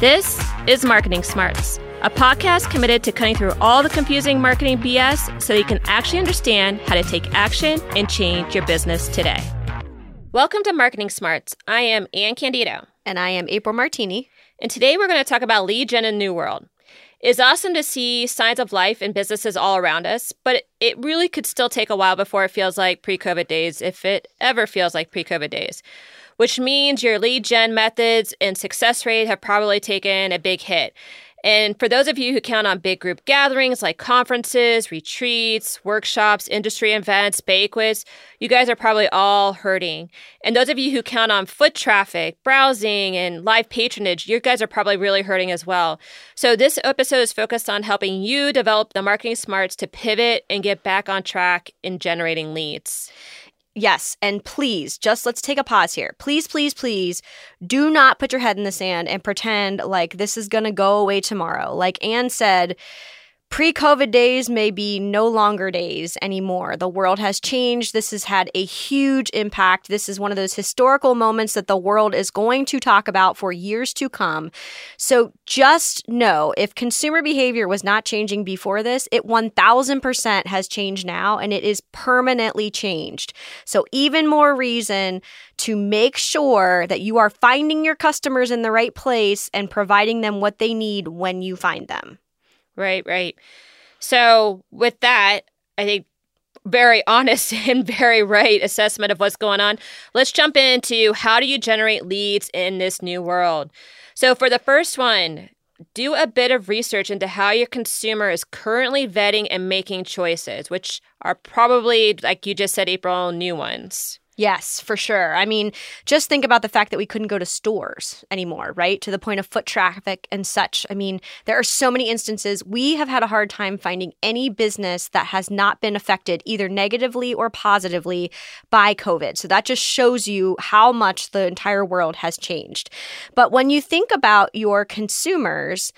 This is Marketing Smarts, a podcast committed to cutting through all the confusing marketing BS so that you can actually understand how to take action and change your business today. Welcome to Marketing Smarts. I am Anne Candido. And I am April Martini. And today we're going to talk about lead gen in New World. It's awesome to see signs of life in businesses all around us, but it really could still take a while before it feels like pre COVID days, if it ever feels like pre COVID days which means your lead gen methods and success rate have probably taken a big hit. And for those of you who count on big group gatherings like conferences, retreats, workshops, industry events, banquets, you guys are probably all hurting. And those of you who count on foot traffic, browsing, and live patronage, you guys are probably really hurting as well. So this episode is focused on helping you develop the marketing smarts to pivot and get back on track in generating leads. Yes, and please, just let's take a pause here. Please, please, please do not put your head in the sand and pretend like this is going to go away tomorrow. Like Anne said, Pre COVID days may be no longer days anymore. The world has changed. This has had a huge impact. This is one of those historical moments that the world is going to talk about for years to come. So just know if consumer behavior was not changing before this, it 1000% has changed now and it is permanently changed. So, even more reason to make sure that you are finding your customers in the right place and providing them what they need when you find them. Right, right. So, with that, I think very honest and very right assessment of what's going on. Let's jump into how do you generate leads in this new world? So, for the first one, do a bit of research into how your consumer is currently vetting and making choices, which are probably, like you just said, April, new ones. Yes, for sure. I mean, just think about the fact that we couldn't go to stores anymore, right? To the point of foot traffic and such. I mean, there are so many instances. We have had a hard time finding any business that has not been affected either negatively or positively by COVID. So that just shows you how much the entire world has changed. But when you think about your consumers,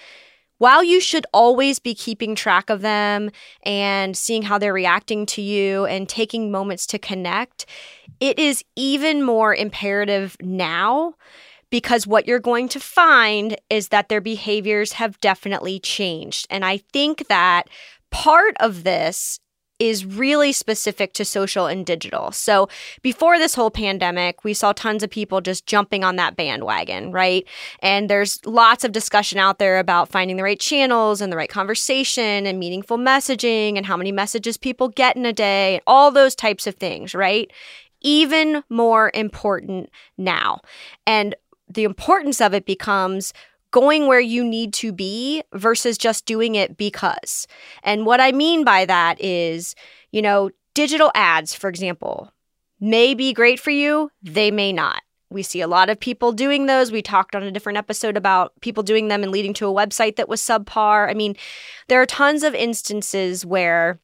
while you should always be keeping track of them and seeing how they're reacting to you and taking moments to connect, it is even more imperative now because what you're going to find is that their behaviors have definitely changed. And I think that part of this is really specific to social and digital. So before this whole pandemic, we saw tons of people just jumping on that bandwagon, right? And there's lots of discussion out there about finding the right channels and the right conversation and meaningful messaging and how many messages people get in a day, and all those types of things, right? Even more important now. And the importance of it becomes going where you need to be versus just doing it because. And what I mean by that is, you know, digital ads, for example, may be great for you, they may not. We see a lot of people doing those. We talked on a different episode about people doing them and leading to a website that was subpar. I mean, there are tons of instances where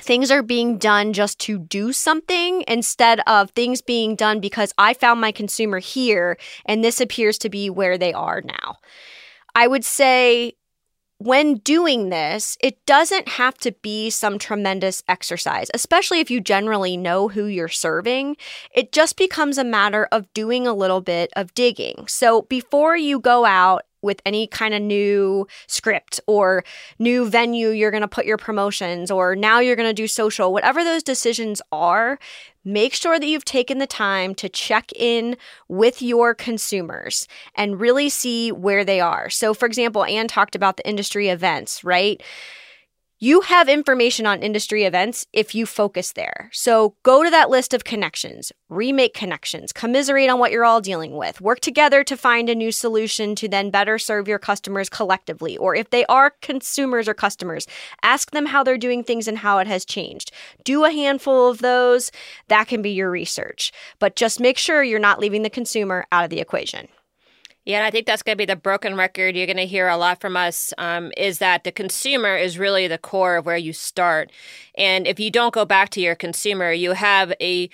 things are being done just to do something instead of things being done because I found my consumer here and this appears to be where they are now. I would say when doing this, it doesn't have to be some tremendous exercise, especially if you generally know who you're serving. It just becomes a matter of doing a little bit of digging. So before you go out with any kind of new script or new venue you're going to put your promotions or now you're going to do social, whatever those decisions are, make sure that you've taken the time to check in with your consumers and really see where they are. So, for example, Anne talked about the industry events, right? You have information on industry events if you focus there. So go to that list of connections, remake connections, commiserate on what you're all dealing with, work together to find a new solution to then better serve your customers collectively. Or if they are consumers or customers, ask them how they're doing things and how it has changed. Do a handful of those. That can be your research. But just make sure you're not leaving the consumer out of the equation. Yeah, and I think that's going to be the broken record you're going to hear a lot from us um, is that the consumer is really the core of where you start. And if you don't go back to your consumer, you have a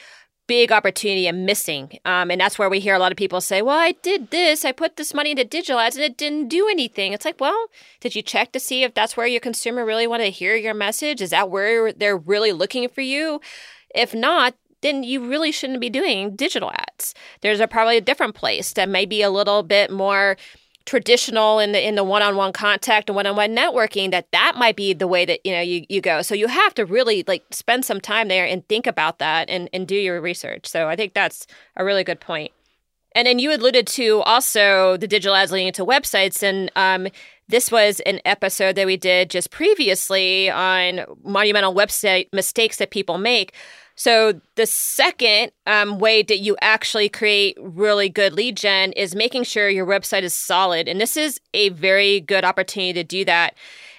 big opportunity of missing. Um, and that's where we hear a lot of people say, well, I did this, I put this money into digital ads and it didn't do anything. It's like, well, did you check to see if that's where your consumer really want to hear your message? Is that where they're really looking for you? If not, then you really shouldn't be doing digital ads. There's a, probably a different place that may be a little bit more traditional in the in the one-on-one contact and one-on-one networking that that might be the way that you know you, you go so you have to really like spend some time there and think about that and, and do your research so i think that's a really good point. and then you alluded to also the digital ads leading to websites and um, this was an episode that we did just previously on monumental website mistakes that people make so the second um, way that you actually create really good lead gen is making sure your website is solid, and this is a very good opportunity to do that.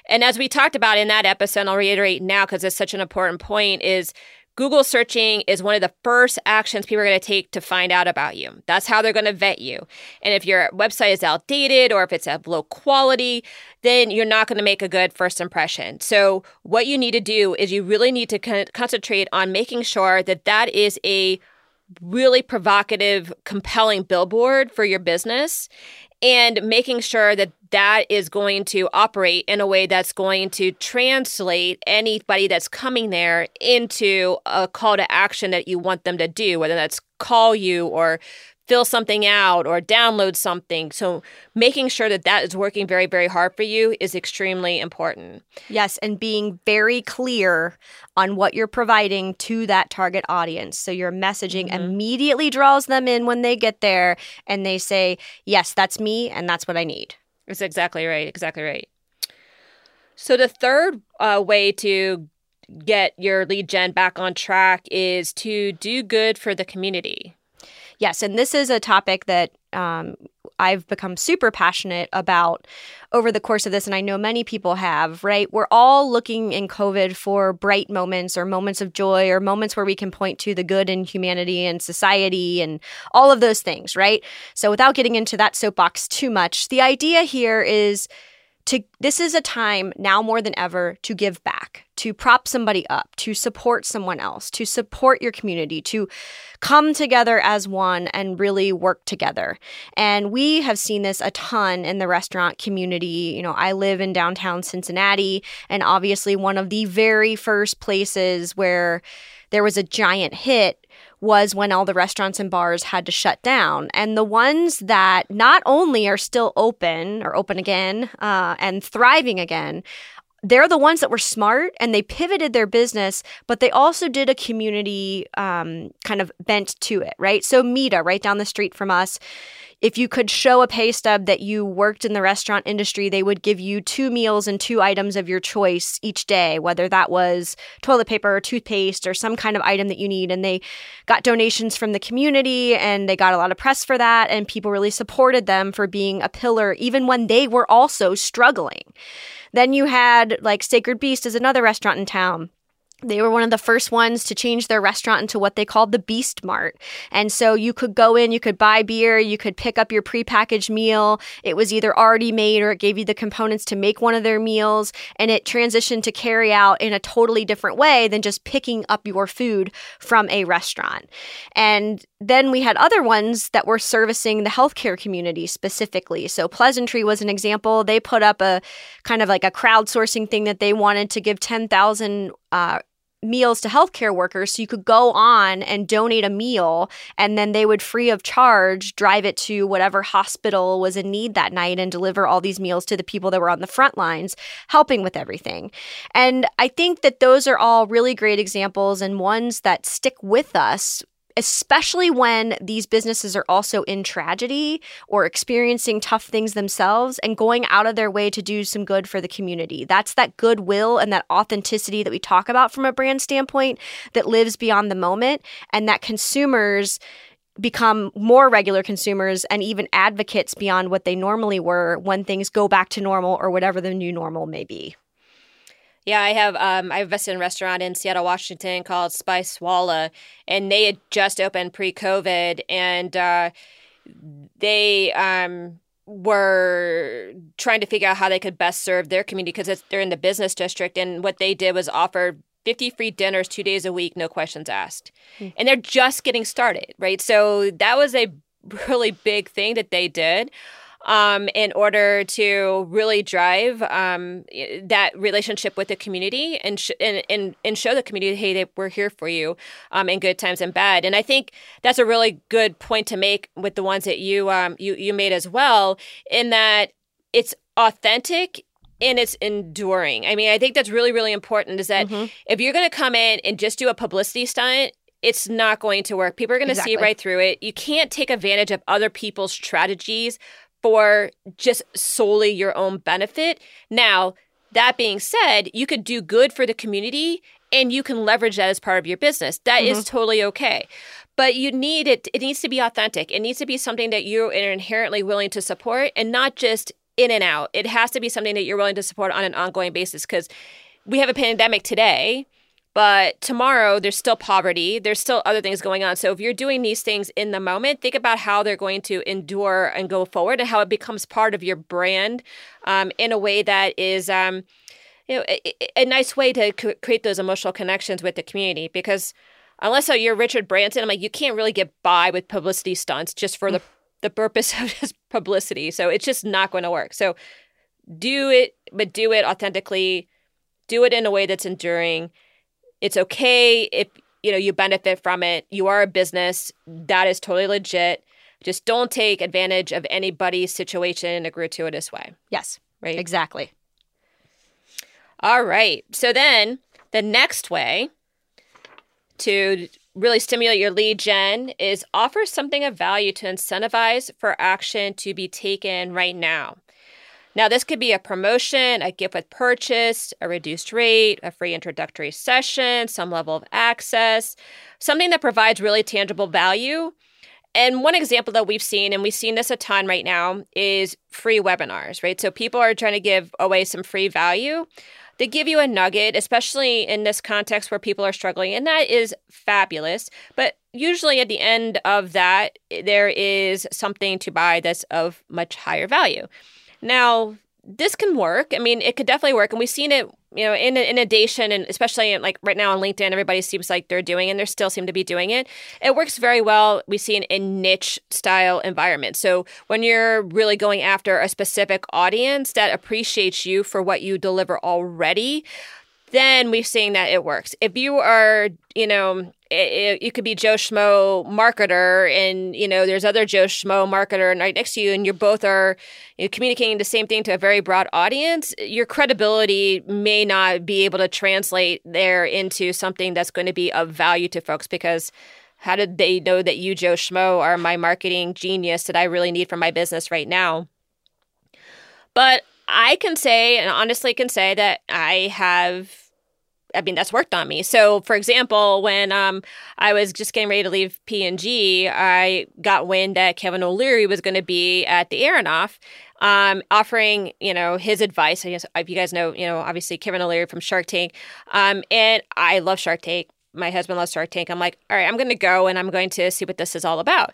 And as we talked about in that episode, I'll reiterate now because it's such an important point: is Google searching is one of the first actions people are going to take to find out about you. That's how they're going to vet you. And if your website is outdated or if it's of low quality, then you're not going to make a good first impression. So, what you need to do is you really need to con- concentrate on making sure that that is a really provocative, compelling billboard for your business and making sure that that is going to operate in a way that's going to translate anybody that's coming there into a call to action that you want them to do, whether that's call you or fill something out or download something. So making sure that that is working very, very hard for you is extremely important. Yes, and being very clear on what you're providing to that target audience. So your messaging mm-hmm. immediately draws them in when they get there and they say, Yes, that's me and that's what I need. That's exactly right. Exactly right. So the third uh, way to get your lead gen back on track is to do good for the community. Yes, and this is a topic that um, I've become super passionate about over the course of this, and I know many people have, right? We're all looking in COVID for bright moments or moments of joy or moments where we can point to the good in humanity and society and all of those things, right? So, without getting into that soapbox too much, the idea here is to this is a time now more than ever to give back to prop somebody up to support someone else to support your community to come together as one and really work together. And we have seen this a ton in the restaurant community. You know i live in downtown cincinnati and obviously one of the very first places where there was a giant hit was when all the restaurants and bars had to shut down. And the ones that not only are still open or open again uh, and thriving again, they're the ones that were smart and they pivoted their business, but they also did a community um, kind of bent to it, right? So, Mita, right down the street from us, if you could show a pay stub that you worked in the restaurant industry, they would give you two meals and two items of your choice each day, whether that was toilet paper or toothpaste or some kind of item that you need. And they got donations from the community and they got a lot of press for that. And people really supported them for being a pillar, even when they were also struggling. Then you had like Sacred Beast is another restaurant in town they were one of the first ones to change their restaurant into what they called the Beast Mart. And so you could go in, you could buy beer, you could pick up your prepackaged meal. It was either already made or it gave you the components to make one of their meals. And it transitioned to carry out in a totally different way than just picking up your food from a restaurant. And then we had other ones that were servicing the healthcare community specifically. So Pleasantry was an example. They put up a kind of like a crowdsourcing thing that they wanted to give 10,000 uh, meals to healthcare workers. So you could go on and donate a meal, and then they would free of charge drive it to whatever hospital was in need that night and deliver all these meals to the people that were on the front lines helping with everything. And I think that those are all really great examples and ones that stick with us especially when these businesses are also in tragedy or experiencing tough things themselves and going out of their way to do some good for the community. That's that goodwill and that authenticity that we talk about from a brand standpoint that lives beyond the moment and that consumers become more regular consumers and even advocates beyond what they normally were when things go back to normal or whatever the new normal may be. Yeah, I have um I invested in a restaurant in Seattle, Washington called Spice Waala, and they had just opened pre-COVID, and uh, they um were trying to figure out how they could best serve their community because they're in the business district, and what they did was offer 50 free dinners two days a week, no questions asked. Mm-hmm. And they're just getting started, right? So that was a really big thing that they did. Um, in order to really drive um, that relationship with the community and, sh- and, and, and show the community, hey, they, we're here for you um, in good times and bad. And I think that's a really good point to make with the ones that you um, you you made as well, in that it's authentic and it's enduring. I mean, I think that's really, really important is that mm-hmm. if you're going to come in and just do a publicity stunt, it's not going to work. People are going to exactly. see right through it. You can't take advantage of other people's strategies for just solely your own benefit. Now, that being said, you could do good for the community and you can leverage that as part of your business. That mm-hmm. is totally okay. But you need it, it needs to be authentic. It needs to be something that you are inherently willing to support and not just in and out. It has to be something that you're willing to support on an ongoing basis because we have a pandemic today, but tomorrow there's still poverty, there's still other things going on. So if you're doing these things in the moment, think about how they're going to endure and go forward and how it becomes part of your brand um, in a way that is. Um, you know, a, a nice way to c- create those emotional connections with the community because unless you're Richard Branson, I'm like, you can't really get by with publicity stunts just for the the purpose of just publicity. So it's just not going to work. So do it, but do it authentically. Do it in a way that's enduring. It's okay if you know you benefit from it. You are a business. That is totally legit. Just don't take advantage of anybody's situation in a gratuitous way. Yes. Right. Exactly. All right. So then the next way to really stimulate your lead gen is offer something of value to incentivize for action to be taken right now. Now, this could be a promotion, a gift with purchase, a reduced rate, a free introductory session, some level of access, something that provides really tangible value. And one example that we've seen, and we've seen this a ton right now, is free webinars, right? So people are trying to give away some free value they give you a nugget, especially in this context where people are struggling, and that is fabulous. But usually at the end of that, there is something to buy that's of much higher value. Now, this can work. I mean, it could definitely work, and we've seen it you know, in inundation and especially like right now on LinkedIn, everybody seems like they're doing and they still seem to be doing it. It works very well. We see in, in niche style environments. So when you're really going after a specific audience that appreciates you for what you deliver already, then we've seen that it works. If you are, you know, it, you could be Joe Schmo marketer, and you know there's other Joe Schmo marketer right next to you, and you both are you know, communicating the same thing to a very broad audience. Your credibility may not be able to translate there into something that's going to be of value to folks because how did they know that you, Joe Schmo, are my marketing genius that I really need for my business right now? But I can say, and honestly can say that I have I mean, that's worked on me. So, for example, when um, I was just getting ready to leave P&G, I got wind that Kevin O'Leary was going to be at the Aronoff um, offering, you know, his advice. I guess if you guys know, you know, obviously Kevin O'Leary from Shark Tank. Um, and I love Shark Tank. My husband loves Shark Tank. I'm like, all right, I'm going to go and I'm going to see what this is all about.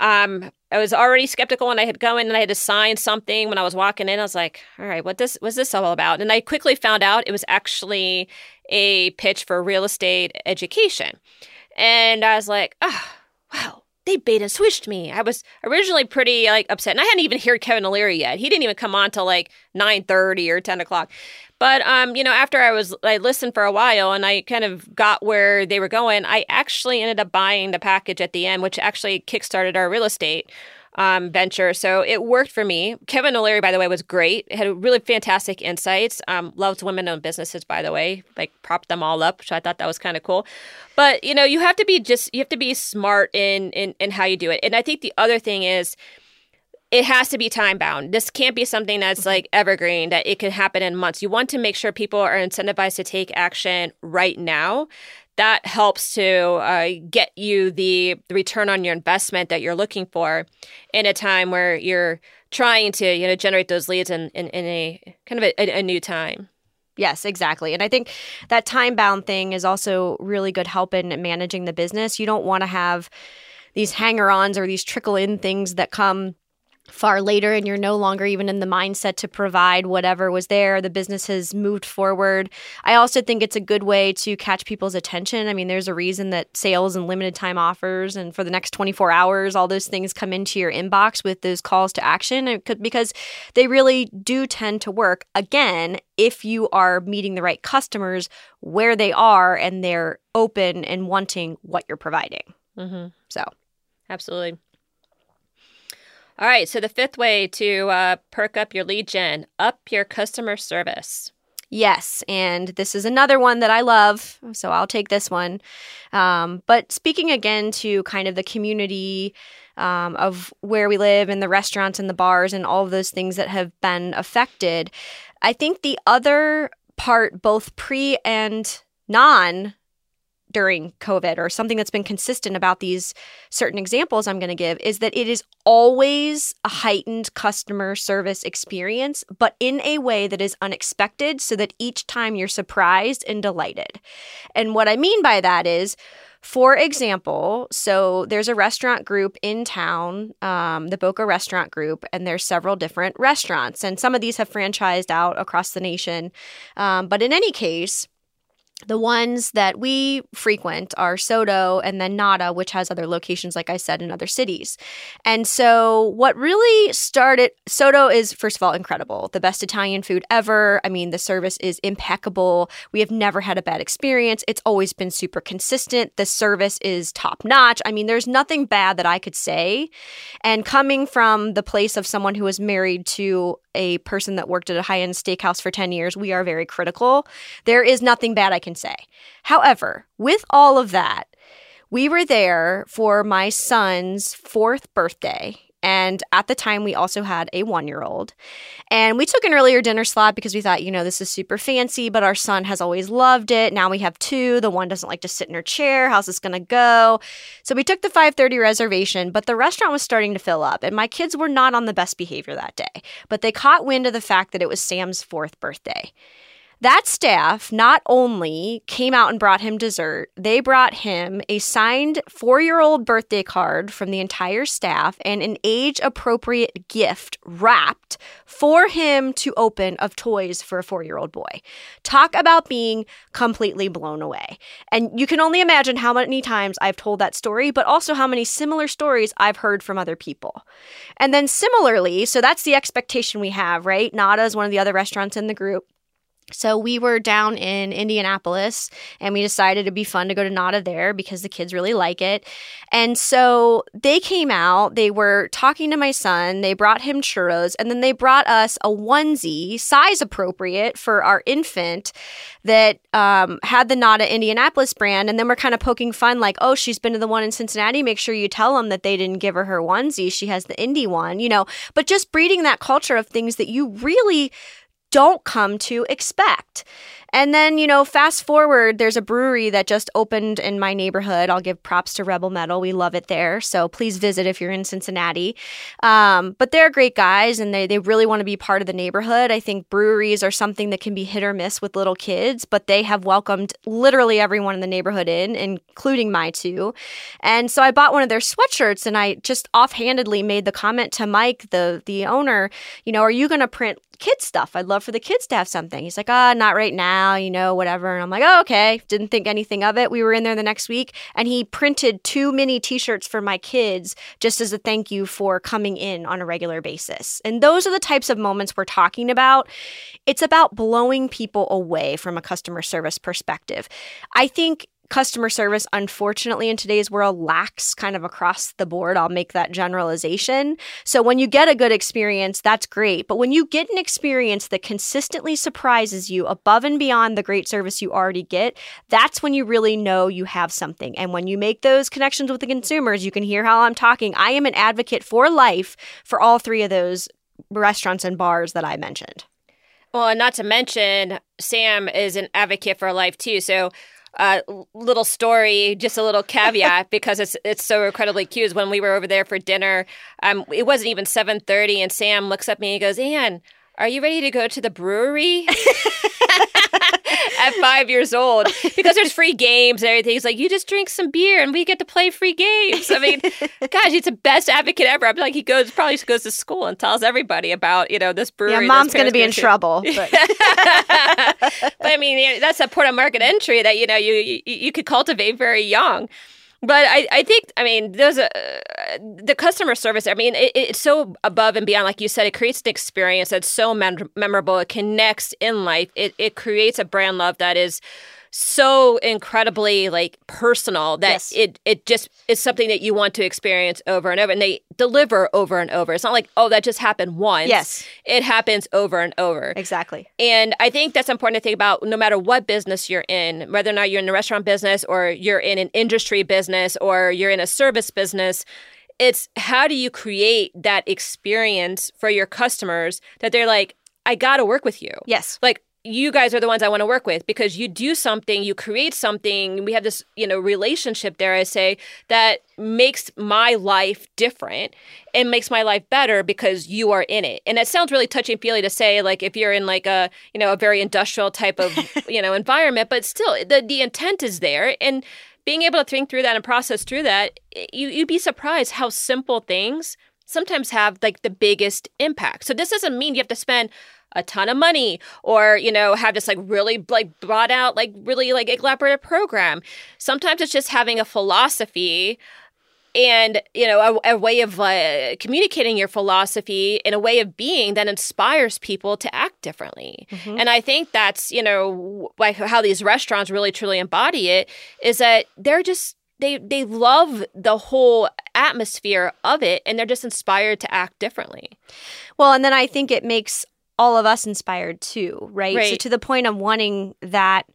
Um, I was already skeptical when I had gone and I had to sign something when I was walking in. I was like, all right, what this was this all about? And I quickly found out it was actually a pitch for real estate education. And I was like, oh, wow, they bait and switched me. I was originally pretty like upset, and I hadn't even heard Kevin O'Leary yet. He didn't even come on till like nine thirty or ten o'clock. But um, you know, after I was I listened for a while and I kind of got where they were going, I actually ended up buying the package at the end, which actually kickstarted our real estate um, venture. So it worked for me. Kevin O'Leary, by the way, was great. Had really fantastic insights. Um, loves women-owned businesses, by the way. Like propped them all up, so I thought that was kind of cool. But you know, you have to be just you have to be smart in in in how you do it. And I think the other thing is it has to be time bound. This can't be something that's mm-hmm. like evergreen, that it can happen in months. You want to make sure people are incentivized to take action right now. That helps to uh, get you the, return on your investment that you're looking for in a time where you're trying to you know generate those leads in, in, in a kind of a, a new time. Yes, exactly. And I think that time bound thing is also really good help in managing the business. You don't want to have these hanger ons or these trickle in things that come far later and you're no longer even in the mindset to provide whatever was there. The business has moved forward. I also think it's a good way to catch people's attention. I mean, there's a reason that sales and limited time offers and for the next 24 hours, all those things come into your inbox with those calls to action because they really do tend to work. Again, if you are meeting the right customers where they are and they're open and wanting what you're providing. Mm-hmm. So, absolutely. All right. So the fifth way to uh, perk up your lead gen, up your customer service. Yes, and this is another one that I love, so I'll take this one. Um, but speaking again to kind of the community um, of where we live and the restaurants and the bars and all of those things that have been affected, I think the other part, both pre and non during COVID or something that's been consistent about these certain examples I'm going to give is that it is always a heightened customer service experience, but in a way that is unexpected so that each time you're surprised and delighted. And what I mean by that is, for example, so there's a restaurant group in town, um, the Boca Restaurant Group, and there's several different restaurants, and some of these have franchised out across the nation. Um, but in any case, the ones that we frequent are Sotto and then Nada, which has other locations, like I said, in other cities. And so, what really started Sotto is, first of all, incredible. The best Italian food ever. I mean, the service is impeccable. We have never had a bad experience. It's always been super consistent. The service is top notch. I mean, there's nothing bad that I could say. And coming from the place of someone who was married to a person that worked at a high end steakhouse for 10 years, we are very critical. There is nothing bad I can say. However, with all of that, we were there for my son's fourth birthday and at the time, we also had a one year old. And we took an earlier dinner slot because we thought, you know, this is super fancy, but our son has always loved it. Now we have two. The one doesn't like to sit in her chair. How's this going to go? So we took the 5:30 reservation, but the restaurant was starting to fill up, and my kids were not on the best behavior that day. But they caught wind of the fact that it was Sam's fourth birthday. That staff not only came out and brought him dessert, they brought him a signed four year old birthday card from the entire staff and an age appropriate gift wrapped for him to open of toys for a four year old boy. Talk about being completely blown away. And you can only imagine how many times I've told that story, but also how many similar stories I've heard from other people. And then similarly, so that's the expectation we have, right? Nada is one of the other restaurants in the group. So we were down in Indianapolis and we decided it'd be fun to go to Nada there because the kids really like it. And so they came out, they were talking to my son, they brought him churros, and then they brought us a onesie, size appropriate for our infant, that um, had the Nada Indianapolis brand. And then we're kind of poking fun, like, oh, she's been to the one in Cincinnati. Make sure you tell them that they didn't give her her onesie. She has the Indy one, you know, but just breeding that culture of things that you really don't come to expect. And then, you know, fast forward, there's a brewery that just opened in my neighborhood. I'll give props to Rebel Mettle. We love it there. So please visit if you're in Cincinnati. Um, but they're great guys and they, they really want to be part of the neighborhood. I think breweries are something that can be hit or miss with little kids, but they have welcomed literally everyone in the neighborhood in, including my two. And so I bought one of their sweatshirts and I just offhandedly made the comment to Mike, the, the owner, you know, are you going to print kids stuff. I'd love for the kids to have something. He's like, ah, not right now, you know, whatever. And I'm like, oh, okay. Didn't think anything of it. We were in there the next week and he printed two mini t shirts for my kids just as a thank you for coming in on a regular basis. And those are the types of moments we're talking about. It's about blowing people away from a customer service perspective. I think customer service, unfortunately, in today's world lacks kind of across the board. I'll make that generalization. So when you get a good experience, that's great. But when you get an experience that consistently surprises you above and beyond the great service you already get, that's when you really know you have something. And when you make those connections with the consumers, you can hear how I'm talking. I am an advocate for life for all three of those restaurants and bars that I mentioned. Well, and not to mention, Sam is an advocate for life too. So uh, little story, just a little caveat because it's it's so incredibly cute. Is when we were over there for dinner, um, it wasn't even seven thirty, and Sam looks at me and goes, "Anne, are you ready to go to the brewery?" at five years old because there's free games and everything. He's like, you just drink some beer and we get to play free games. I mean, gosh, he's the best advocate ever. I'm like, he goes probably goes to school and tells everybody about you know this brewery. Yeah, mom's going to be in trouble. But. but I mean, that's a port of market entry that you know you, you you could cultivate very young. But I, I think, I mean, there's a, uh, the customer service, I mean, it, it's so above and beyond. Like you said, it creates an experience that's so mem- memorable. It connects in life. It, it creates a brand love that is so incredibly like personal that yes. it it just is something that you want to experience over and over and they deliver over and over. It's not like, oh, that just happened once. Yes. It happens over and over. Exactly. And I think that's important to think about no matter what business you're in, whether or not you're in the restaurant business or you're in an industry business or you're in a service business, it's how do you create that experience for your customers that they're like, I got to work with you. Yes. Like, you guys are the ones I want to work with because you do something, you create something. We have this, you know, relationship there, I say, that makes my life different and makes my life better because you are in it. And that sounds really touchy and feely to say, like if you're in like a, you know, a very industrial type of, you know, environment, but still the, the intent is there. And being able to think through that and process through that, you, you'd be surprised how simple things sometimes have like the biggest impact. So this doesn't mean you have to spend a ton of money or you know have this like really like brought out like really like elaborate program sometimes it's just having a philosophy and you know a, a way of uh, communicating your philosophy in a way of being that inspires people to act differently mm-hmm. and i think that's you know like how these restaurants really truly embody it is that they're just they they love the whole atmosphere of it and they're just inspired to act differently well and then i think it makes all of us inspired too, right? right? So to the point of wanting that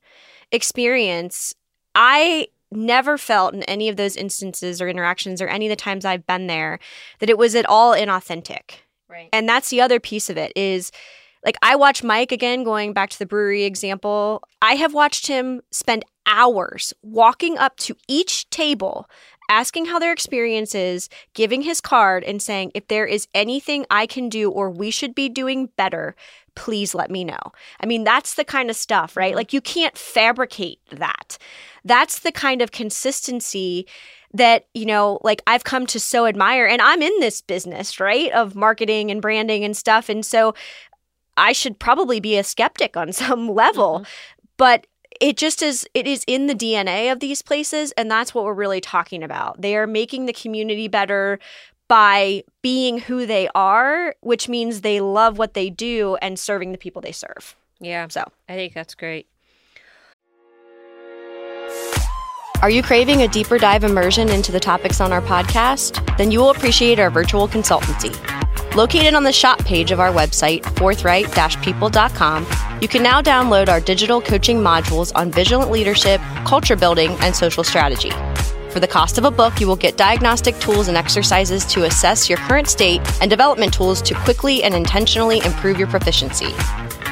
experience, I never felt in any of those instances or interactions or any of the times I've been there that it was at all inauthentic. Right. And that's the other piece of it is like I watch Mike again going back to the brewery example. I have watched him spend hours walking up to each table asking how their experience is, giving his card, and saying, if there is anything I can do or we should be doing better, please let me know. I mean, that's the kind of stuff, right? Mm-hmm. Like, you can't fabricate that. That's the kind of consistency that, you know, like I've come to so admire. And I'm in this business, right, of marketing and branding and stuff. And so I should probably be a skeptic on some level. Mm-hmm. But it just is it is in the DNA of these places and that's what we're really talking about. They are making the community better by being who they are, which means they love what they do and serving the people they serve. Yeah. So, I think that's great. Are you craving a deeper dive immersion into the topics on our podcast? Then you will appreciate our virtual consultancy. Located on the shop page of our website, forthright-people.com, you can now download our digital coaching modules on vigilant leadership, culture building, and social strategy. For the cost of a book, you will get diagnostic tools and exercises to assess your current state and development tools to quickly and intentionally improve your proficiency.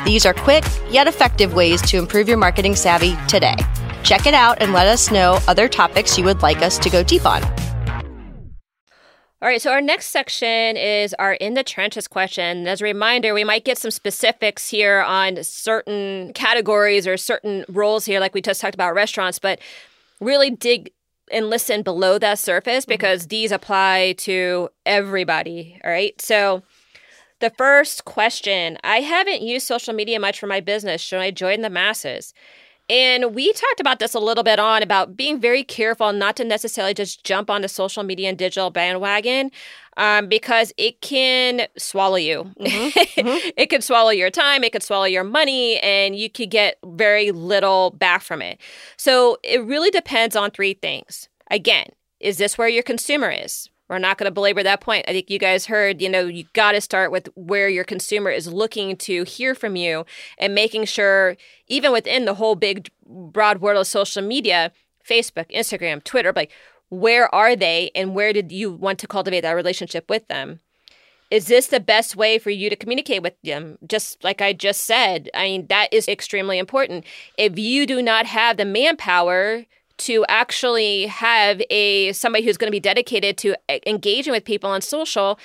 These are quick yet effective ways to improve your marketing savvy today. Check it out and let us know other topics you would like us to go deep on. All right, so our next section is our in the trenches question. As a reminder, we might get some specifics here on certain categories or certain roles here, like we just talked about restaurants, but really dig and listen below that surface mm-hmm. because mm-hmm. these apply to everybody. All right, so the first question I haven't used social media much for my business. Should I join the masses? And we talked about this a little bit on about being very careful not to necessarily just jump on the social media and digital bandwagon um, because it can swallow you. Mm-hmm. Mm-hmm. it could swallow your time, it could swallow your money, and you could get very little back from it. So it really depends on three things. Again, is this where your consumer is? We're not going to belabor that point. I think you guys heard, you know, you got to start with where your consumer is looking to hear from you and making sure, even within the whole big, broad world of social media, Facebook, Instagram, Twitter, like, where are they and where did you want to cultivate that relationship with them? Is this the best way for you to communicate with them? Just like I just said, I mean, that is extremely important. If you do not have the manpower to actually have a somebody who's going to be dedicated to engaging with people on social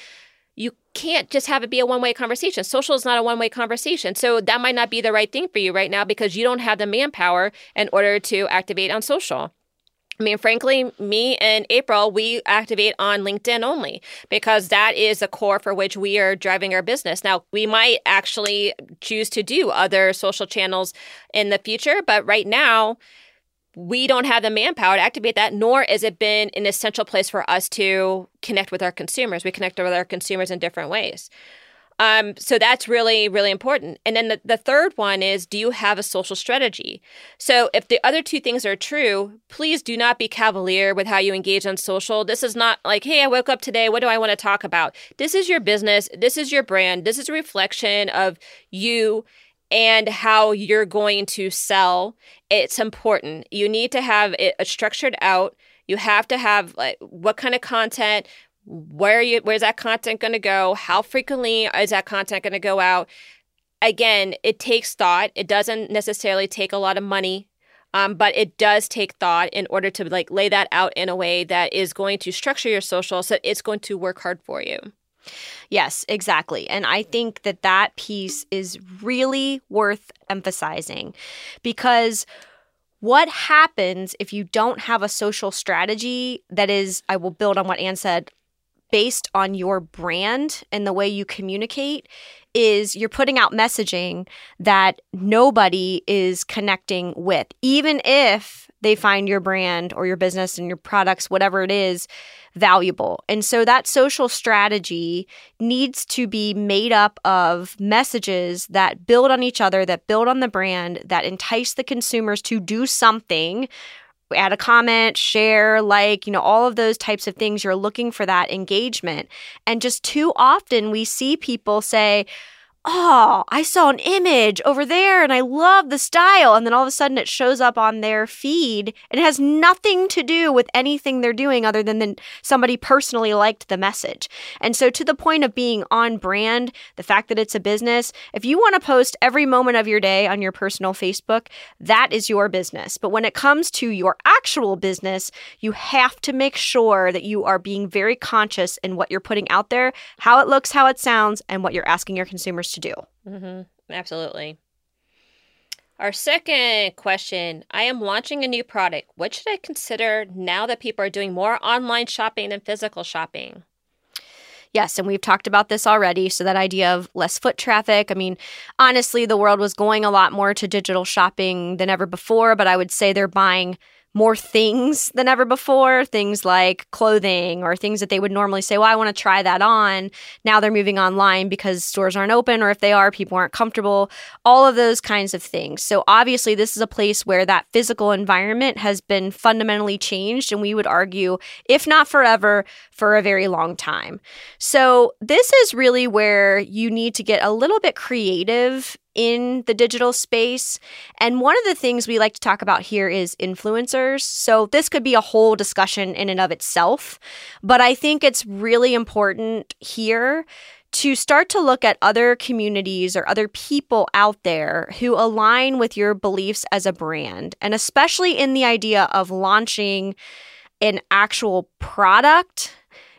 you can't just have it be a one way conversation. Social is not a one way conversation. So that might not be the right thing for you right now because you don't have the manpower in order to activate on social. I mean, frankly, me and April, we activate on LinkedIn only because that is the core for which we are driving our business. Now, we might actually choose to do other social channels in the future, but right now, we don't have the manpower to activate that, nor has it been an essential place for us to connect with our consumers. We connect with our consumers in different ways. Um, so that's really, really important. And then the, the third one is do you have a social strategy? So if the other two things are true, please do not be cavalier with how you engage on social. This is not like, hey, I woke up today. What do I want to talk about? This is your business. This is your brand. This is a reflection of you and how you're going to sell. It's important. You need to have it structured out. You have to have like what kind of content, where you where's that content going to go how frequently is that content going to go out again it takes thought it doesn't necessarily take a lot of money um, but it does take thought in order to like lay that out in a way that is going to structure your social so it's going to work hard for you Yes, exactly. And I think that that piece is really worth emphasizing because what happens if you don't have a social strategy that is, I will build on what Anne said, based on your brand and the way you communicate is you're putting out messaging that nobody is connecting with, even if they find your brand or your business and your products, whatever it is, valuable. And so that social strategy needs to be made up of messages that build on each other, that build on the brand, that entice the consumers to do something add a comment, share, like, you know, all of those types of things. You're looking for that engagement. And just too often we see people say, oh, I saw an image over there and I love the style. And then all of a sudden it shows up on their feed and has nothing to do with anything they're doing other than then somebody personally liked the message. And so, to the point of being on brand, the fact that it's a business, if you want to post every moment of your day on your personal Facebook, that is your business. But when it comes to your actual business, you have to make sure that you are being very conscious in what you're putting out there, how it looks, how it sounds, and what you're asking your consumers to do. Mm-hmm. Absolutely. Our second question I am launching a new product. What should I consider now that people are doing more online shopping than physical shopping? Yes, and we've talked about this already. So, that idea of less foot traffic. I mean, honestly, the world was going a lot more to digital shopping than ever before, but I would say they're buying more things than ever before, things like clothing or things that they would normally say, well, I want to try that on. Now they're moving online because stores aren't open, or if they are, people aren't comfortable, all of those kinds of things. So obviously, this is a place where that physical environment has been fundamentally changed, and we would argue, if not forever, for a very long time. So this is really where you need to get a little bit creative in the digital space. And one of the things we like to talk about here is influencers. So this could be a whole discussion in and of itself, but I think it's really important here to start to look at other communities or other people out there who align with your beliefs as a brand, and especially in the idea of launching an actual product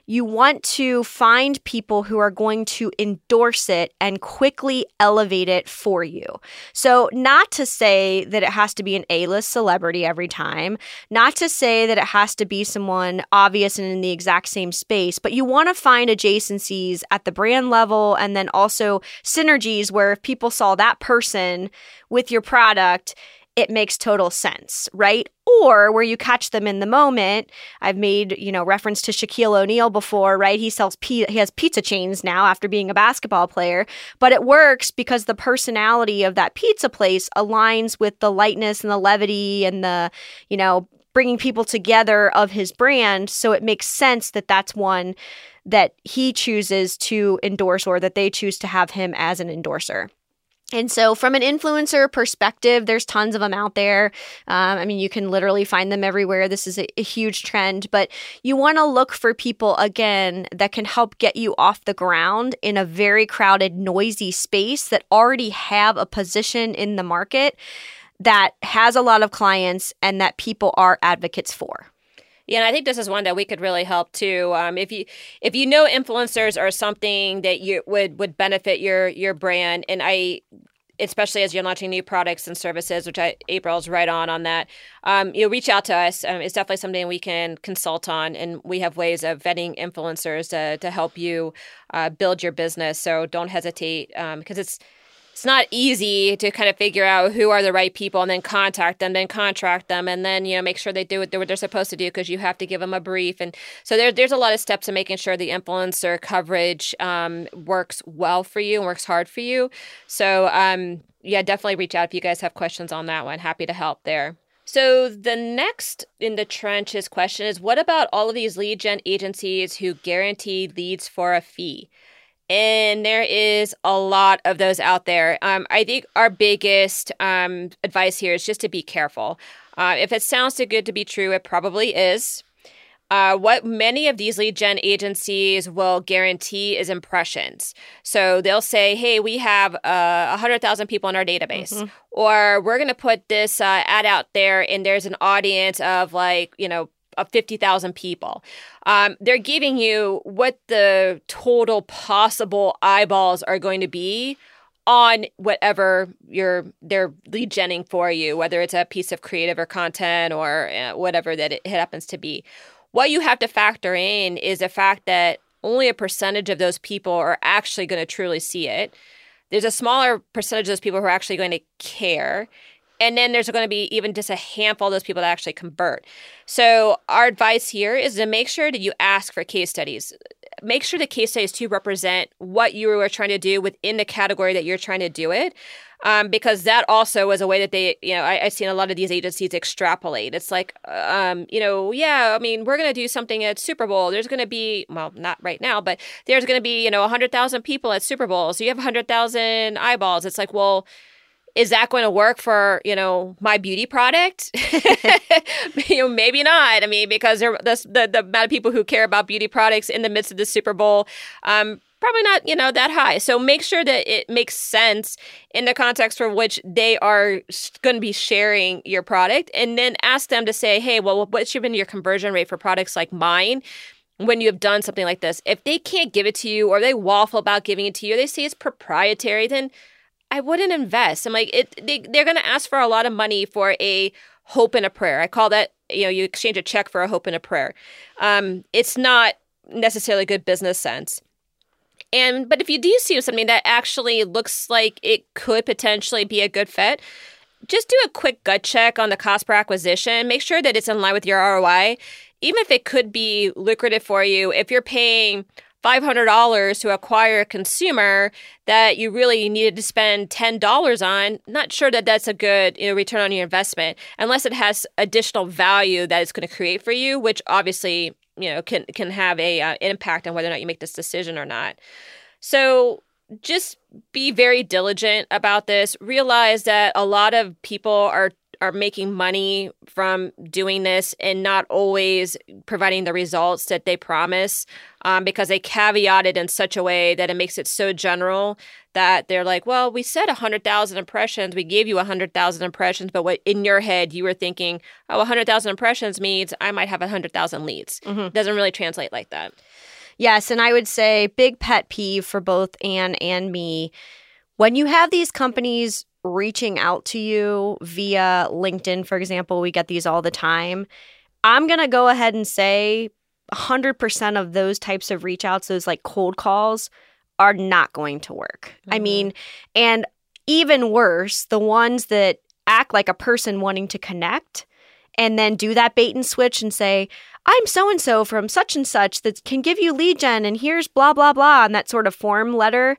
you want to find people who are going to endorse it and quickly elevate it for you. So, not to say that it has to be an A list celebrity every time, not to say that it has to be someone obvious and in the exact same space, but you want to find adjacencies at the brand level and then also synergies where if people saw that person with your product, it makes total sense, right? Or where you catch them in the moment. I've made, you know, reference to Shaquille O'Neal before, right? He sells he has pizza chains now after being a basketball player, but it works because the personality of that pizza place aligns with the lightness and the levity and the, you know, bringing people together of his brand, so it makes sense that that's one that he chooses to endorse or that they choose to have him as an endorser. And so, from an influencer perspective, there's tons of them out there. Um, I mean, you can literally find them everywhere. This is a, a huge trend, but you want to look for people, again, that can help get you off the ground in a very crowded, noisy space that already have a position in the market that has a lot of clients and that people are advocates for. Yeah, and I think this is one that we could really help too. Um, if you if you know influencers are something that you would would benefit your your brand, and I especially as you're launching new products and services, which I, April's right on on that. Um, you know, reach out to us. Um, it's definitely something we can consult on, and we have ways of vetting influencers to to help you uh, build your business. So don't hesitate because um, it's it's not easy to kind of figure out who are the right people and then contact them, then contract them, and then you know make sure they do what they're supposed to do because you have to give them a brief. And so there, there's a lot of steps to making sure the influencer coverage um, works well for you and works hard for you. So um, yeah, definitely reach out if you guys have questions on that one. Happy to help there. So the next in the trenches question is what about all of these lead gen agencies who guarantee leads for a fee? And there is a lot of those out there. Um, I think our biggest um, advice here is just to be careful. Uh, if it sounds too good to be true, it probably is. Uh, what many of these lead gen agencies will guarantee is impressions. So they'll say, hey, we have uh, 100,000 people in our database, mm-hmm. or we're going to put this uh, ad out there, and there's an audience of like, you know, of 50,000 people. Um, they're giving you what the total possible eyeballs are going to be on whatever you're they're lead genning for you, whether it's a piece of creative or content or uh, whatever that it happens to be. What you have to factor in is the fact that only a percentage of those people are actually going to truly see it. There's a smaller percentage of those people who are actually going to care. And then there's going to be even just a handful of those people that actually convert. So, our advice here is to make sure that you ask for case studies. Make sure the case studies to represent what you are trying to do within the category that you're trying to do it. Um, because that also is a way that they, you know, I, have seen a lot of these agencies extrapolate. It's like, um, you know, yeah, I mean, we're going to do something at Super Bowl. There's going to be, well, not right now, but there's going to be, you know, 100,000 people at Super Bowl. So you have 100,000 eyeballs. It's like, well, is that going to work for you know my beauty product? You know maybe not. I mean because there, the, the, the amount of people who care about beauty products in the midst of the super bowl um, probably not you know that high. So make sure that it makes sense in the context for which they are going to be sharing your product. And then ask them to say hey well what's been your conversion rate for products like mine when you have done something like this? If they can't give it to you or they waffle about giving it to you or they say it's proprietary then I wouldn't invest. I'm like, it, they, they're going to ask for a lot of money for a hope and a prayer. I call that, you know, you exchange a check for a hope and a prayer. Um, it's not necessarily good business sense. And, but if you do see something that actually looks like it could potentially be a good fit, just do a quick gut check on the cost per acquisition. Make sure that it's in line with your ROI. Even if it could be lucrative for you, if you're paying $500 to acquire a consumer that you really needed to spend $10 on, not sure that that's a good you know, return on your investment unless it has additional value that it's going to create for you, which obviously you know can can have a uh, impact on whether or not you make this decision or not. So just be very diligent about this. Realize that a lot of people are are making money from doing this and not always providing the results that they promise um, because they caveat it in such a way that it makes it so general that they're like, well, we said 100,000 impressions. We gave you 100,000 impressions, but what in your head you were thinking, oh, 100,000 impressions means I might have 100,000 leads. Mm-hmm. Doesn't really translate like that. Yes. And I would say big pet peeve for both Anne and me. When you have these companies reaching out to you via LinkedIn, for example, we get these all the time. I'm going to go ahead and say 100% of those types of reach outs, those like cold calls, are not going to work. Mm-hmm. I mean, and even worse, the ones that act like a person wanting to connect and then do that bait and switch and say, I'm so and so from such and such that can give you lead gen and here's blah, blah, blah, and that sort of form letter.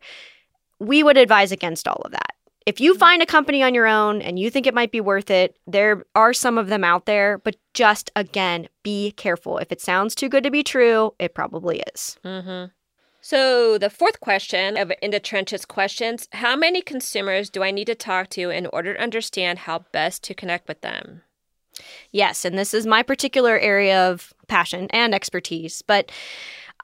We would advise against all of that if you find a company on your own and you think it might be worth it, there are some of them out there, but just again, be careful. If it sounds too good to be true, it probably is. Mm-hmm. So, the fourth question of In the Trenches questions How many consumers do I need to talk to in order to understand how best to connect with them? Yes, and this is my particular area of passion and expertise, but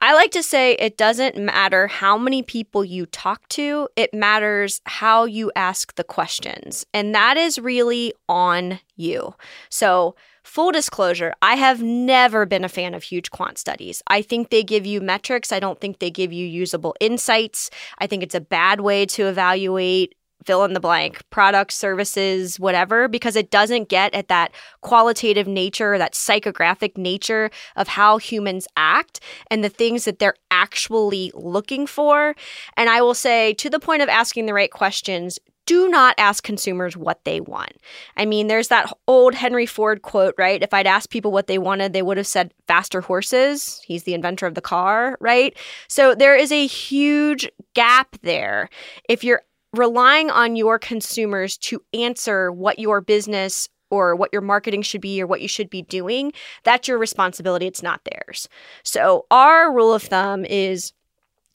I like to say it doesn't matter how many people you talk to, it matters how you ask the questions. And that is really on you. So, Full disclosure, I have never been a fan of huge quant studies. I think they give you metrics. I don't think they give you usable insights. I think it's a bad way to evaluate fill in the blank products, services, whatever, because it doesn't get at that qualitative nature, that psychographic nature of how humans act and the things that they're actually looking for. And I will say, to the point of asking the right questions, do not ask consumers what they want. I mean, there's that old Henry Ford quote, right? If I'd asked people what they wanted, they would have said faster horses. He's the inventor of the car, right? So there is a huge gap there. If you're relying on your consumers to answer what your business or what your marketing should be or what you should be doing, that's your responsibility. It's not theirs. So, our rule of thumb is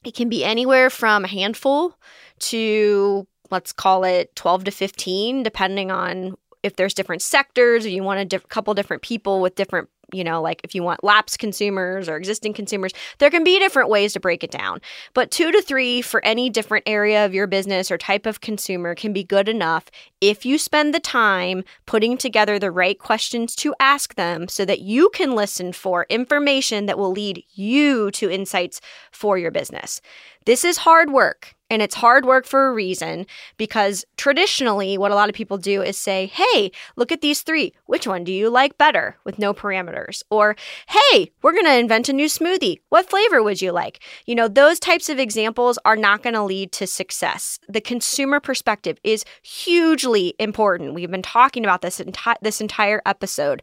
it can be anywhere from a handful to let's call it 12 to 15, depending on if there's different sectors or you want a diff- couple different people with different you know, like if you want lapsed consumers or existing consumers, there can be different ways to break it down. But two to three for any different area of your business or type of consumer can be good enough if you spend the time putting together the right questions to ask them so that you can listen for information that will lead you to insights for your business. This is hard work. And it's hard work for a reason because traditionally, what a lot of people do is say, Hey, look at these three. Which one do you like better with no parameters? Or, Hey, we're going to invent a new smoothie. What flavor would you like? You know, those types of examples are not going to lead to success. The consumer perspective is hugely important. We've been talking about this, enti- this entire episode.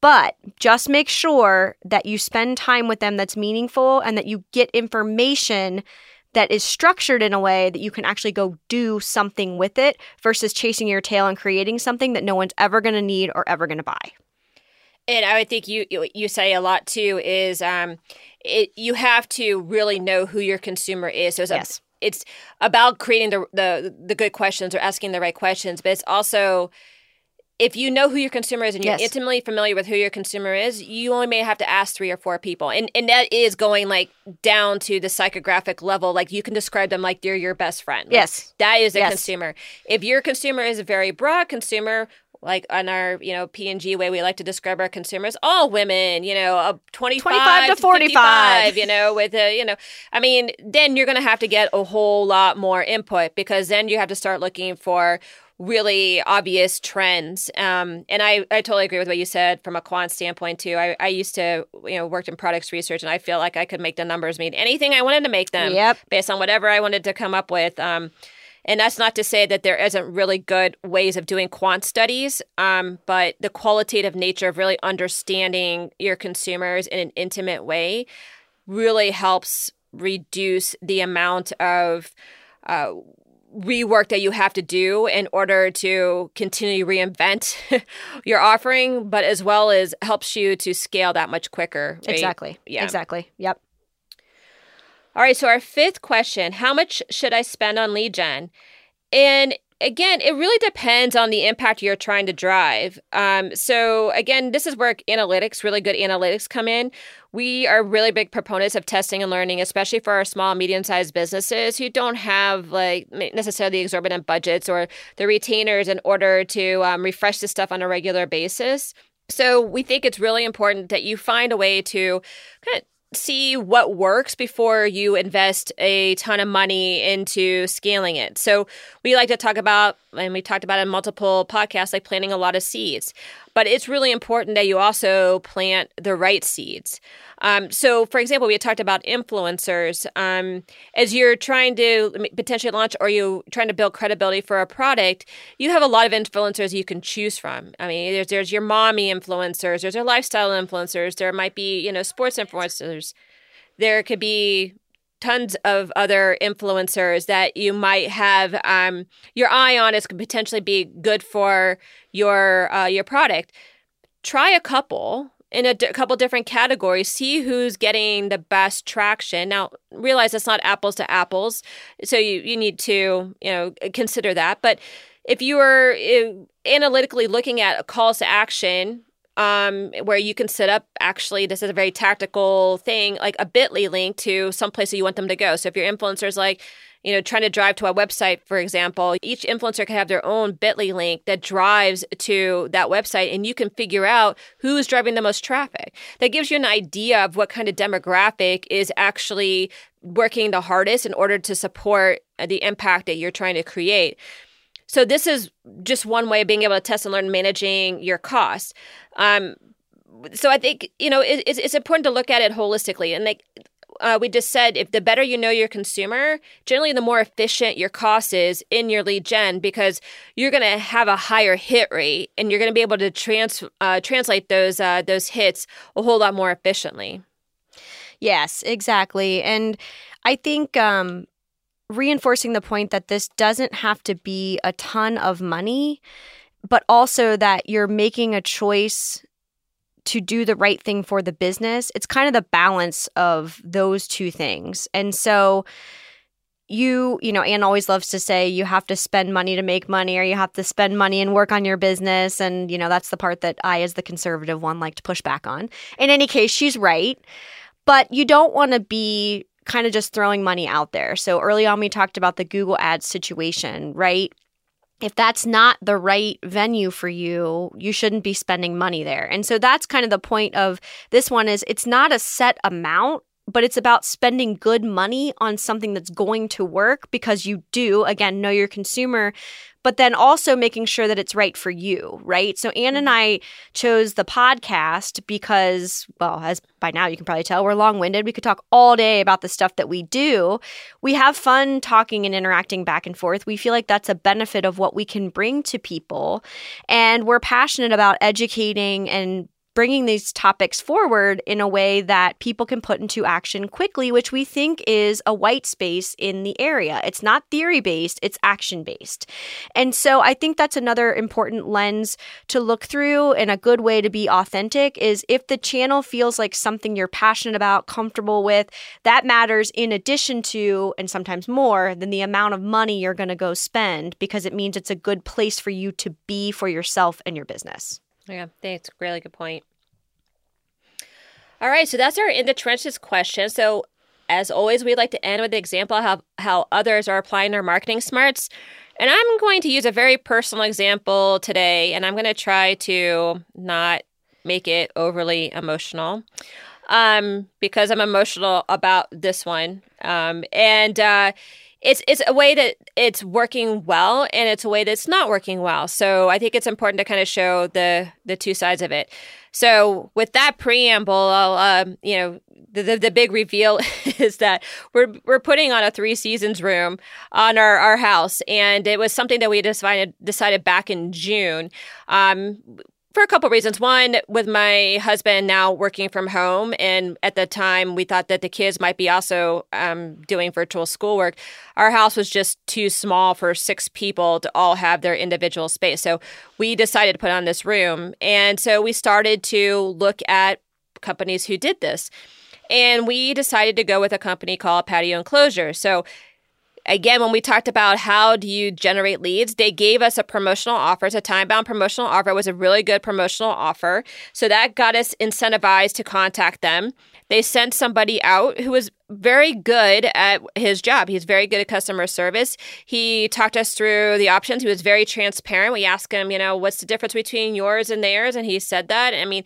But just make sure that you spend time with them that's meaningful and that you get information that is structured in a way that you can actually go do something with it versus chasing your tail and creating something that no one's ever going to need or ever going to buy. And I would think you you say a lot too is um, it you have to really know who your consumer is. So it's, yes. a, it's about creating the, the the good questions or asking the right questions, but it's also if you know who your consumer is and you're yes. intimately familiar with who your consumer is, you only may have to ask three or four people. And and that is going like down to the psychographic level. Like you can describe them like they're your best friend. Like, yes. That is a yes. consumer. If your consumer is a very broad consumer, like on our you know P&G way we like to describe our consumers all women you know uh, 25, 25 to 45 you know with a you know i mean then you're going to have to get a whole lot more input because then you have to start looking for really obvious trends. Um, and I, I totally agree with what you said from a quant standpoint too. I, I used to, you know, worked in products research and I feel like I could make the numbers mean anything I wanted to make them yep. based on whatever I wanted to come up with. Um, and that's not to say that there isn't really good ways of doing quant studies, um, but the qualitative nature of really understanding your consumers in an intimate way really helps reduce the amount of uh, rework that you have to do in order to continue reinvent your offering, but as well as helps you to scale that much quicker. Right? Exactly. Yeah. Exactly. Yep. All right. So our fifth question: How much should I spend on lead gen? And again, it really depends on the impact you're trying to drive. Um, so, again, this is where analytics, really good analytics, come in. We are really big proponents of testing and learning, especially for our small, medium sized businesses who don't have like necessarily exorbitant budgets or the retainers in order to um, refresh this stuff on a regular basis. So, we think it's really important that you find a way to kind of see what works before you invest a ton of money into scaling it. So we like to talk about, and we talked about in multiple podcasts, like planting a lot of seeds. But it's really important that you also plant the right seeds. Um, so, for example, we talked about influencers. Um, as you're trying to potentially launch or you're trying to build credibility for a product, you have a lot of influencers you can choose from. I mean, there's there's your mommy influencers, there's your lifestyle influencers, there might be you know sports influencers, there could be tons of other influencers that you might have um, your eye on as could potentially be good for your uh, your product. Try a couple in a d- couple different categories, see who's getting the best traction. Now, realize it's not apples to apples, so you you need to you know consider that. But if you are analytically looking at calls to action um, where you can set up actually this is a very tactical thing like a bitly link to some place that you want them to go so if your influencers like you know, trying to drive to a website, for example, each influencer can have their own bit.ly link that drives to that website and you can figure out who's driving the most traffic. That gives you an idea of what kind of demographic is actually working the hardest in order to support the impact that you're trying to create. So this is just one way of being able to test and learn managing your costs. Um, so I think you know it, it's, it's important to look at it holistically, and like uh, we just said, if the better you know your consumer, generally the more efficient your cost is in your lead gen because you're going to have a higher hit rate, and you're going to be able to trans uh, translate those uh, those hits a whole lot more efficiently. Yes, exactly, and I think um, reinforcing the point that this doesn't have to be a ton of money, but also that you're making a choice to do the right thing for the business. It's kind of the balance of those two things. And so you, you know, Anne always loves to say you have to spend money to make money or you have to spend money and work on your business. And, you know, that's the part that I, as the conservative one, like to push back on. In any case, she's right. But you don't want to be kind of just throwing money out there. So early on, we talked about the Google Ads situation, right? if that's not the right venue for you, you shouldn't be spending money there. And so that's kind of the point of this one is it's not a set amount but it's about spending good money on something that's going to work because you do again know your consumer but then also making sure that it's right for you, right? So Anne and mm-hmm. I chose the podcast because, well, as by now you can probably tell, we're long winded. We could talk all day about the stuff that we do. We have fun talking and interacting back and forth. We feel like that's a benefit of what we can bring to people. And we're passionate about educating and bringing these topics forward in a way that people can put into action quickly, which we think is a white space in the area. It's not theory based, it's action based. And so I think that's another important lens to look through and a good way to be authentic is if the channel feels like something you're passionate about, comfortable with, that matters in addition to, and sometimes more, than the amount of money you're going to go spend because it means it's a good place for you to be for yourself and your business. Yeah, that's a really good point. All right, so that's our in the trenches question. So, as always, we'd like to end with the example of how, how others are applying their marketing smarts. And I'm going to use a very personal example today, and I'm going to try to not make it overly emotional um, because I'm emotional about this one. Um, and uh, it's it's a way that it's working well and it's a way that's not working well. So I think it's important to kind of show the the two sides of it. So with that preamble, I'll um, you know the, the, the big reveal is that we're we're putting on a three seasons room on our, our house, and it was something that we decided decided back in June. Um, for a couple of reasons. One, with my husband now working from home, and at the time we thought that the kids might be also um, doing virtual schoolwork. Our house was just too small for six people to all have their individual space. So we decided to put on this room. And so we started to look at companies who did this. And we decided to go with a company called Patio Enclosure. So again, when we talked about how do you generate leads, they gave us a promotional offer. It's a time bound promotional offer. It was a really good promotional offer. So that got us incentivized to contact them. They sent somebody out who was very good at his job. He's very good at customer service. He talked us through the options. He was very transparent. We asked him, you know, what's the difference between yours and theirs? And he said that. I mean,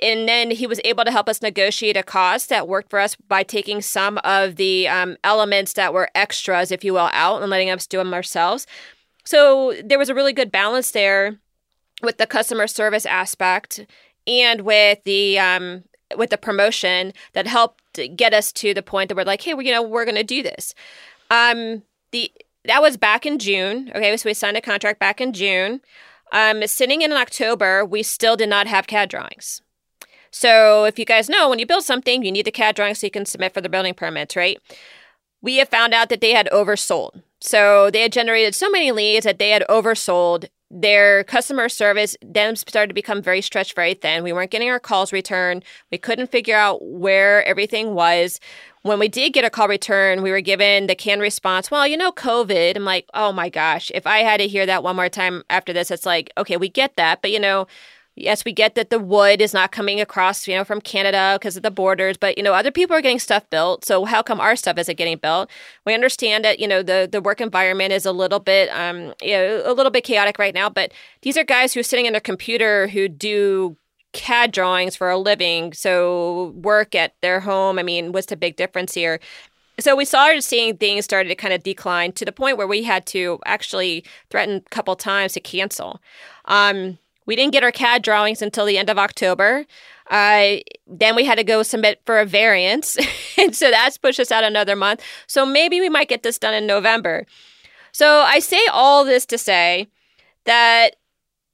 and then he was able to help us negotiate a cost that worked for us by taking some of the um, elements that were extras, if you will, out and letting us do them ourselves. So there was a really good balance there with the customer service aspect and with the um, with the promotion that helped get us to the point that we're like, hey, well, you know, we're going to do this. Um, the that was back in June. Okay, so we signed a contract back in June. Um, sitting in October, we still did not have CAD drawings. So, if you guys know, when you build something, you need the CAD drawing so you can submit for the building permits, right? We have found out that they had oversold. So, they had generated so many leads that they had oversold. Their customer service then started to become very stretched, very thin. We weren't getting our calls returned. We couldn't figure out where everything was. When we did get a call return, we were given the canned response, well, you know, COVID. I'm like, oh my gosh, if I had to hear that one more time after this, it's like, okay, we get that. But, you know, Yes, we get that the wood is not coming across, you know, from Canada because of the borders, but you know, other people are getting stuff built. So how come our stuff isn't getting built? We understand that you know the the work environment is a little bit, um, you know, a little bit chaotic right now. But these are guys who are sitting in their computer who do CAD drawings for a living, so work at their home. I mean, what's the big difference here? So we started seeing things started to kind of decline to the point where we had to actually threaten a couple times to cancel. Um, we didn't get our CAD drawings until the end of October. Uh, then we had to go submit for a variance. and so that's pushed us out another month. So maybe we might get this done in November. So I say all this to say that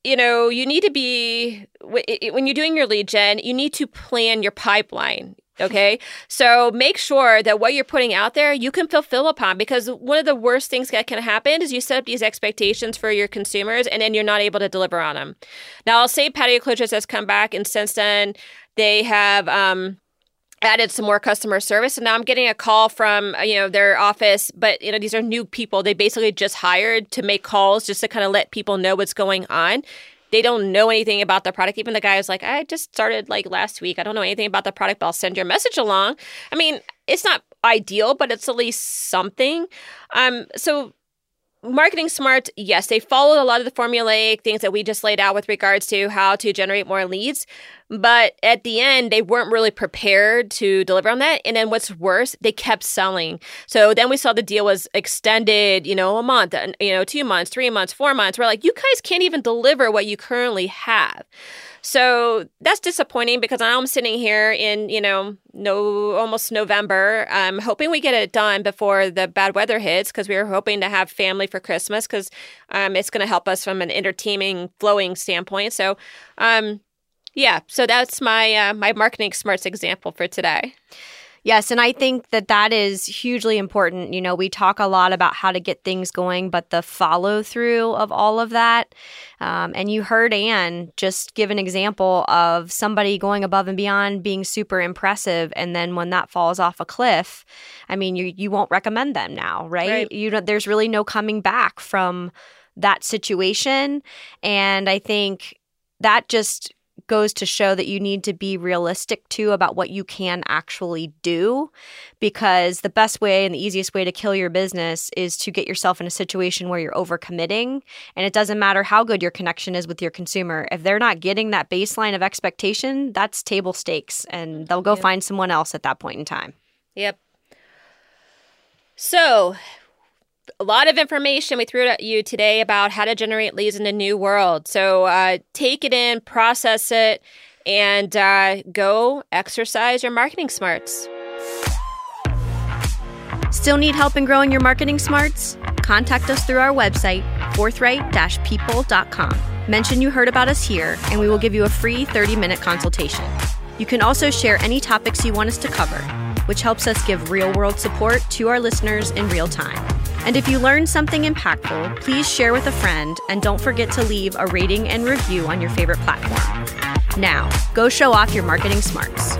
you know, you need to be when you're doing your lead gen, you need to plan your pipeline. Okay. So make sure that what you're putting out there, you can fulfill upon because one of the worst things that can happen is you set up these expectations for your consumers and then you're not able to deliver on them. Now, I'll say Patio Enclosures has come back and since then they have, um, added some more customer service and now i'm getting a call from uh, you know their office but you know these are new people they basically just hired to make calls just to kind of let people know what's going on they don't know anything about the product. Even the guy was like, I just started like last week. I don't know anything about the product, but I'll send your message along. I mean, it's not ideal, but it's at least something. Um, so marketing smart, yes, they followed a lot of the formulaic things that we just laid out with regards to how to generate more leads. But at the end, they weren't really prepared to deliver on that. And then what's worse, they kept selling. So then we saw the deal was extended, you know, a month, uh, you know, two months, three months, four months. We're like, you guys can't even deliver what you currently have. So that's disappointing because I'm sitting here in, you know, no almost November, I'm hoping we get it done before the bad weather hits because we were hoping to have family for Christmas because um, it's going to help us from an entertaining, flowing standpoint. So, um, yeah, so that's my uh, my marketing smarts example for today. Yes, and I think that that is hugely important. You know, we talk a lot about how to get things going, but the follow through of all of that. Um, and you heard Anne just give an example of somebody going above and beyond, being super impressive, and then when that falls off a cliff, I mean, you you won't recommend them now, right? right. You know, there's really no coming back from that situation, and I think that just goes to show that you need to be realistic too about what you can actually do because the best way and the easiest way to kill your business is to get yourself in a situation where you're overcommitting. And it doesn't matter how good your connection is with your consumer. If they're not getting that baseline of expectation that's table stakes and they'll go yep. find someone else at that point in time. Yep. So a lot of information we threw at you today about how to generate leads in the new world. So uh, take it in, process it, and uh, go exercise your marketing smarts. Still need help in growing your marketing smarts? Contact us through our website, forthright people.com. Mention you heard about us here, and we will give you a free 30 minute consultation. You can also share any topics you want us to cover, which helps us give real world support to our listeners in real time. And if you learned something impactful, please share with a friend and don't forget to leave a rating and review on your favorite platform. Now, go show off your marketing smarts.